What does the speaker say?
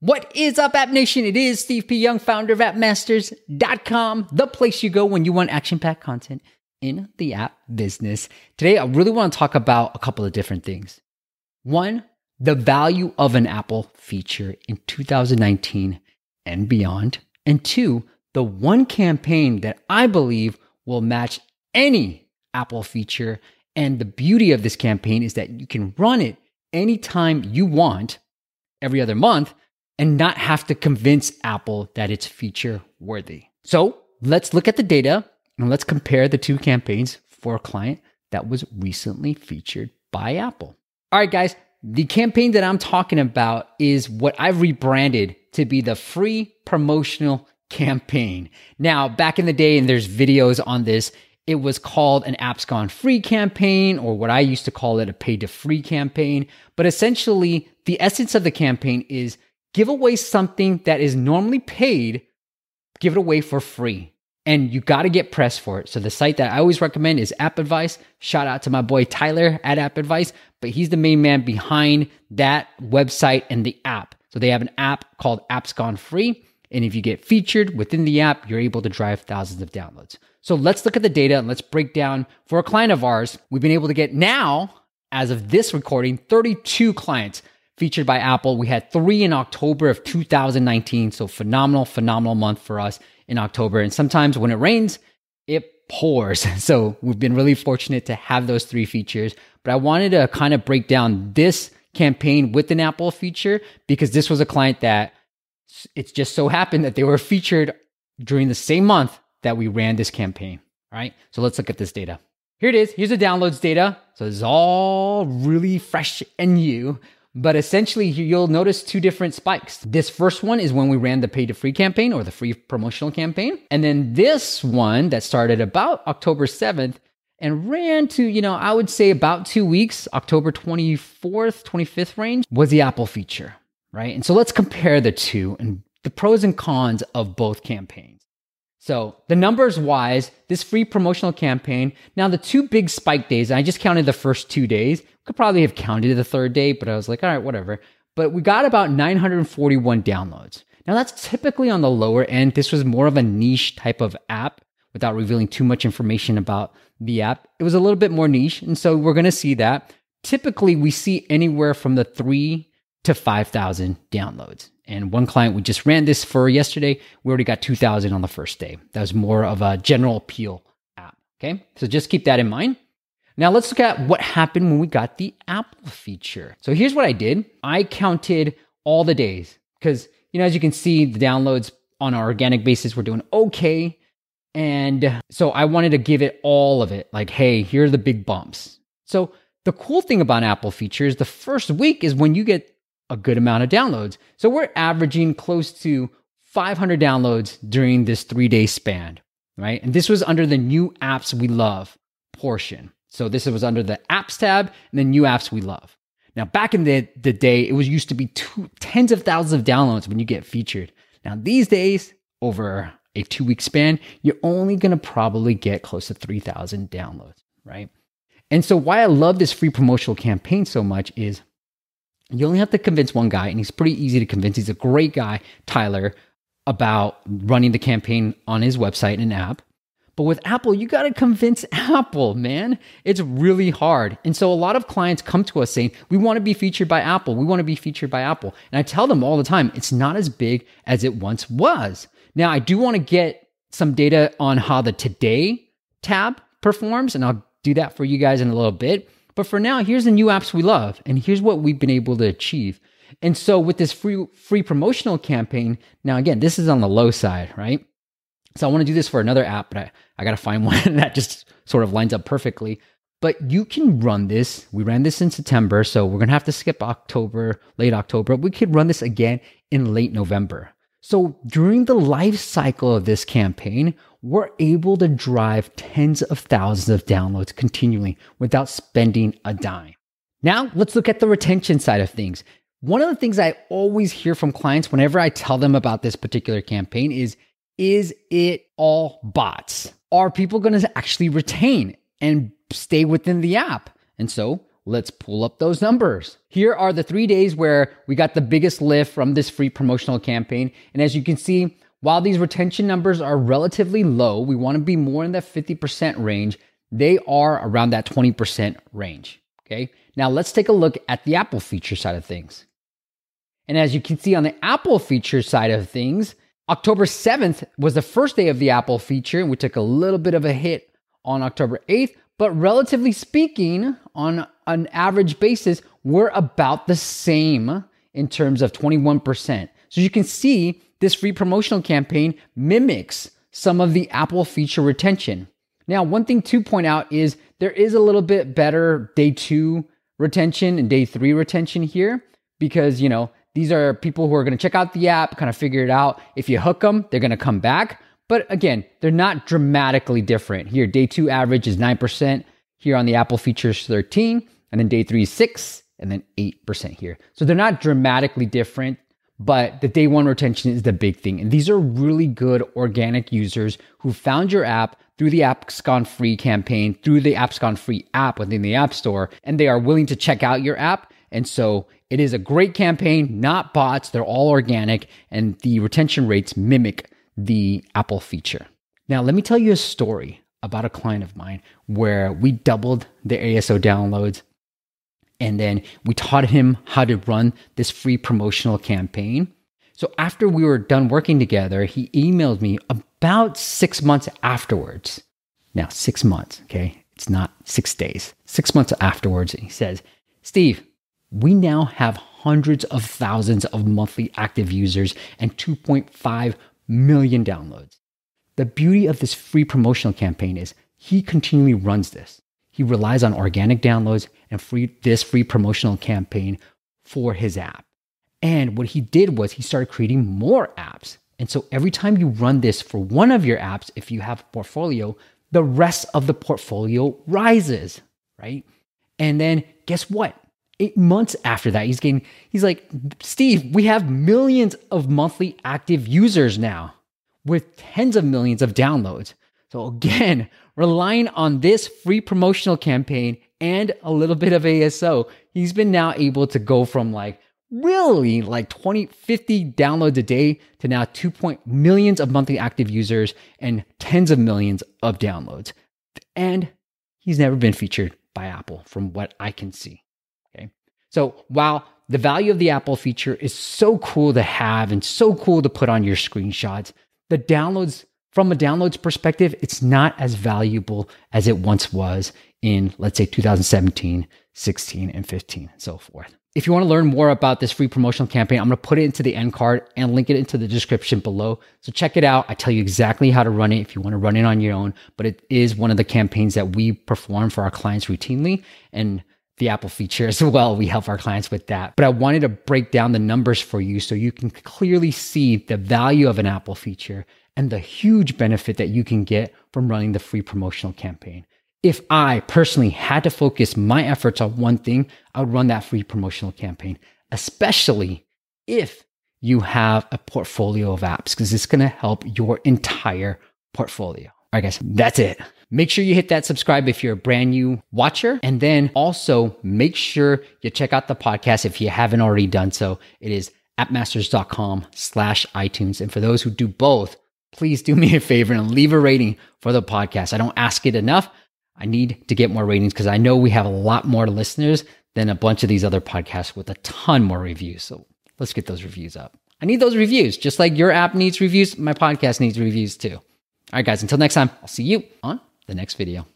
What is up, App Nation? It is Steve P. Young, founder of AppMasters.com, the place you go when you want action packed content in the app business. Today, I really want to talk about a couple of different things. One, the value of an Apple feature in 2019 and beyond. And two, the one campaign that I believe will match any Apple feature. And the beauty of this campaign is that you can run it anytime you want every other month and not have to convince Apple that it's feature worthy. So let's look at the data and let's compare the two campaigns for a client that was recently featured by Apple. All right, guys, the campaign that I'm talking about is what I've rebranded to be the free promotional campaign. Now, back in the day, and there's videos on this, it was called an apps gone free campaign, or what I used to call it a pay to free campaign. But essentially, the essence of the campaign is give away something that is normally paid, give it away for free. And you got to get press for it. So the site that I always recommend is App Advice. Shout out to my boy Tyler at App Advice, but he's the main man behind that website and the app. So they have an app called Apps Gone Free. And if you get featured within the app, you're able to drive thousands of downloads. So let's look at the data and let's break down for a client of ours. We've been able to get now, as of this recording, 32 clients featured by Apple. We had three in October of 2019. So phenomenal, phenomenal month for us in October. And sometimes when it rains, it pours. So we've been really fortunate to have those three features. But I wanted to kind of break down this campaign with an Apple feature because this was a client that it's just so happened that they were featured during the same month that we ran this campaign. All right. So let's look at this data. Here it is. Here's the downloads data. So it's all really fresh and new. But essentially, you'll notice two different spikes. This first one is when we ran the pay to free campaign or the free promotional campaign. And then this one that started about October 7th and ran to, you know, I would say about two weeks, October 24th, 25th range, was the Apple feature, right? And so let's compare the two and the pros and cons of both campaigns. So the numbers wise, this free promotional campaign, now the two big spike days, I just counted the first two days, could probably have counted the third day, but I was like, all right, whatever. But we got about 941 downloads. Now that's typically on the lower end. This was more of a niche type of app without revealing too much information about the app. It was a little bit more niche. And so we're going to see that. Typically, we see anywhere from the three to 5,000 downloads. And one client we just ran this for yesterday, we already got 2,000 on the first day. That was more of a general appeal app. Okay. So just keep that in mind. Now let's look at what happened when we got the Apple feature. So here's what I did. I counted all the days because, you know, as you can see, the downloads on our organic basis were doing okay. And so I wanted to give it all of it. Like, hey, here are the big bumps. So the cool thing about Apple features, the first week is when you get a good amount of downloads. So we're averaging close to 500 downloads during this three day span, right? And this was under the new apps we love portion. So this was under the apps tab and the new apps we love. Now, back in the, the day, it was used to be two, tens of thousands of downloads when you get featured. Now, these days, over a two week span, you're only to probably get close to 3,000 downloads, right? And so, why I love this free promotional campaign so much is you only have to convince one guy, and he's pretty easy to convince. He's a great guy, Tyler, about running the campaign on his website and app. But with Apple, you got to convince Apple, man. It's really hard. And so a lot of clients come to us saying, we want to be featured by Apple. We want to be featured by Apple. And I tell them all the time, it's not as big as it once was. Now, I do want to get some data on how the Today tab performs, and I'll do that for you guys in a little bit. But for now, here's the new apps we love, and here's what we've been able to achieve. And so with this free free promotional campaign, now again, this is on the low side, right? So I want to do this for another app, but I, I got to find one that just sort of lines up perfectly. But you can run this. We ran this in September, so we're to have to skip October, late October. We could run this again in late November. So during the life cycle of this campaign, we're able to drive tens of thousands of downloads continually without spending a dime. Now, let's look at the retention side of things. One of the things I always hear from clients whenever I tell them about this particular campaign is is it all bots? Are people going to actually retain and stay within the app? And so let's pull up those numbers. Here are the three days where we got the biggest lift from this free promotional campaign. And as you can see, while these retention numbers are relatively low, we want to be more in the 50% range. They are around that 20% range. Okay. Now let's take a look at the Apple feature side of things. And as you can see on the Apple feature side of things, October 7th was the first day of the Apple feature, and we took a little bit of a hit on October 8th. But relatively speaking, on an average basis, we're about the same in terms of 21%. So you can see this free promotional campaign mimics some of the Apple feature retention. Now, one thing to point out is there is a little bit better day two retention and day three retention here because, you know, these are people who are going to check out the app, kind of figure it out. If you hook them, they're going to come back. But again, they're not dramatically different. Here, day two average is 9%. Here on the Apple features 13, and then day three is six, and then 8% here. So they're not dramatically different, but the day one retention is the big thing. And these are really good organic users who found your app through the Apps Gone Free campaign, through the Apps Gone Free app within the App Store, and they are willing to check out your app. And so it is a great campaign, not bots. They're all organic, and the retention rates mimic the Apple feature. Now, let me tell you a story about a client of mine where we doubled the ASO downloads and then we taught him how to run this free promotional campaign. So after we were done working together, he emailed me about six months afterwards. Now, six months, okay? It's not six days, six months afterwards. And he says, Steve, we now have hundreds of thousands of monthly active users and 2.5 million downloads. The beauty of this free promotional campaign is he continually runs this. He relies on organic downloads and free this free promotional campaign for his app. And what he did was he started creating more apps. And so every time you run this for one of your apps, if you have a portfolio, the rest of the portfolio rises, right? And then guess what? Eight months after that, he's getting, he's like, Steve, we have millions of monthly active users now with tens of millions of downloads. So again, relying on this free promotional campaign and a little bit of ASO, he's been now able to go from like really like 20, 50 downloads a day to now 2 point millions of monthly active users and tens of millions of downloads. And he's never been featured by Apple from what I can see. Okay. So while the value of the Apple feature is so cool to have and so cool to put on your screenshots, the downloads from a downloads perspective, it's not as valuable as it once was in, let's say, 2017, 16, and 15, and so forth. If you want to learn more about this free promotional campaign, I'm going to put it into the end card and link it into the description below. So check it out. I tell you exactly how to run it if you want to run it on your own, but it is one of the campaigns that we perform for our clients routinely. And the Apple feature as well. We help our clients with that. But I wanted to break down the numbers for you so you can clearly see the value of an Apple feature and the huge benefit that you can get from running the free promotional campaign. If I personally had to focus my efforts on one thing, I would run that free promotional campaign, especially if you have a portfolio of apps, because it's going to help your entire portfolio. All right, guys, that's it. Make sure you hit that subscribe if you're a brand new watcher. And then also make sure you check out the podcast if you haven't already done so. It is appmasters.com slash iTunes. And for those who do both, please do me a favor and leave a rating for the podcast. I don't ask it enough. I need to get more ratings because I know we have a lot more listeners than a bunch of these other podcasts with a ton more reviews. So let's get those reviews up. I need those reviews. Just like your app needs reviews, my podcast needs reviews too. All right, guys, until next time, I'll see you on the next video.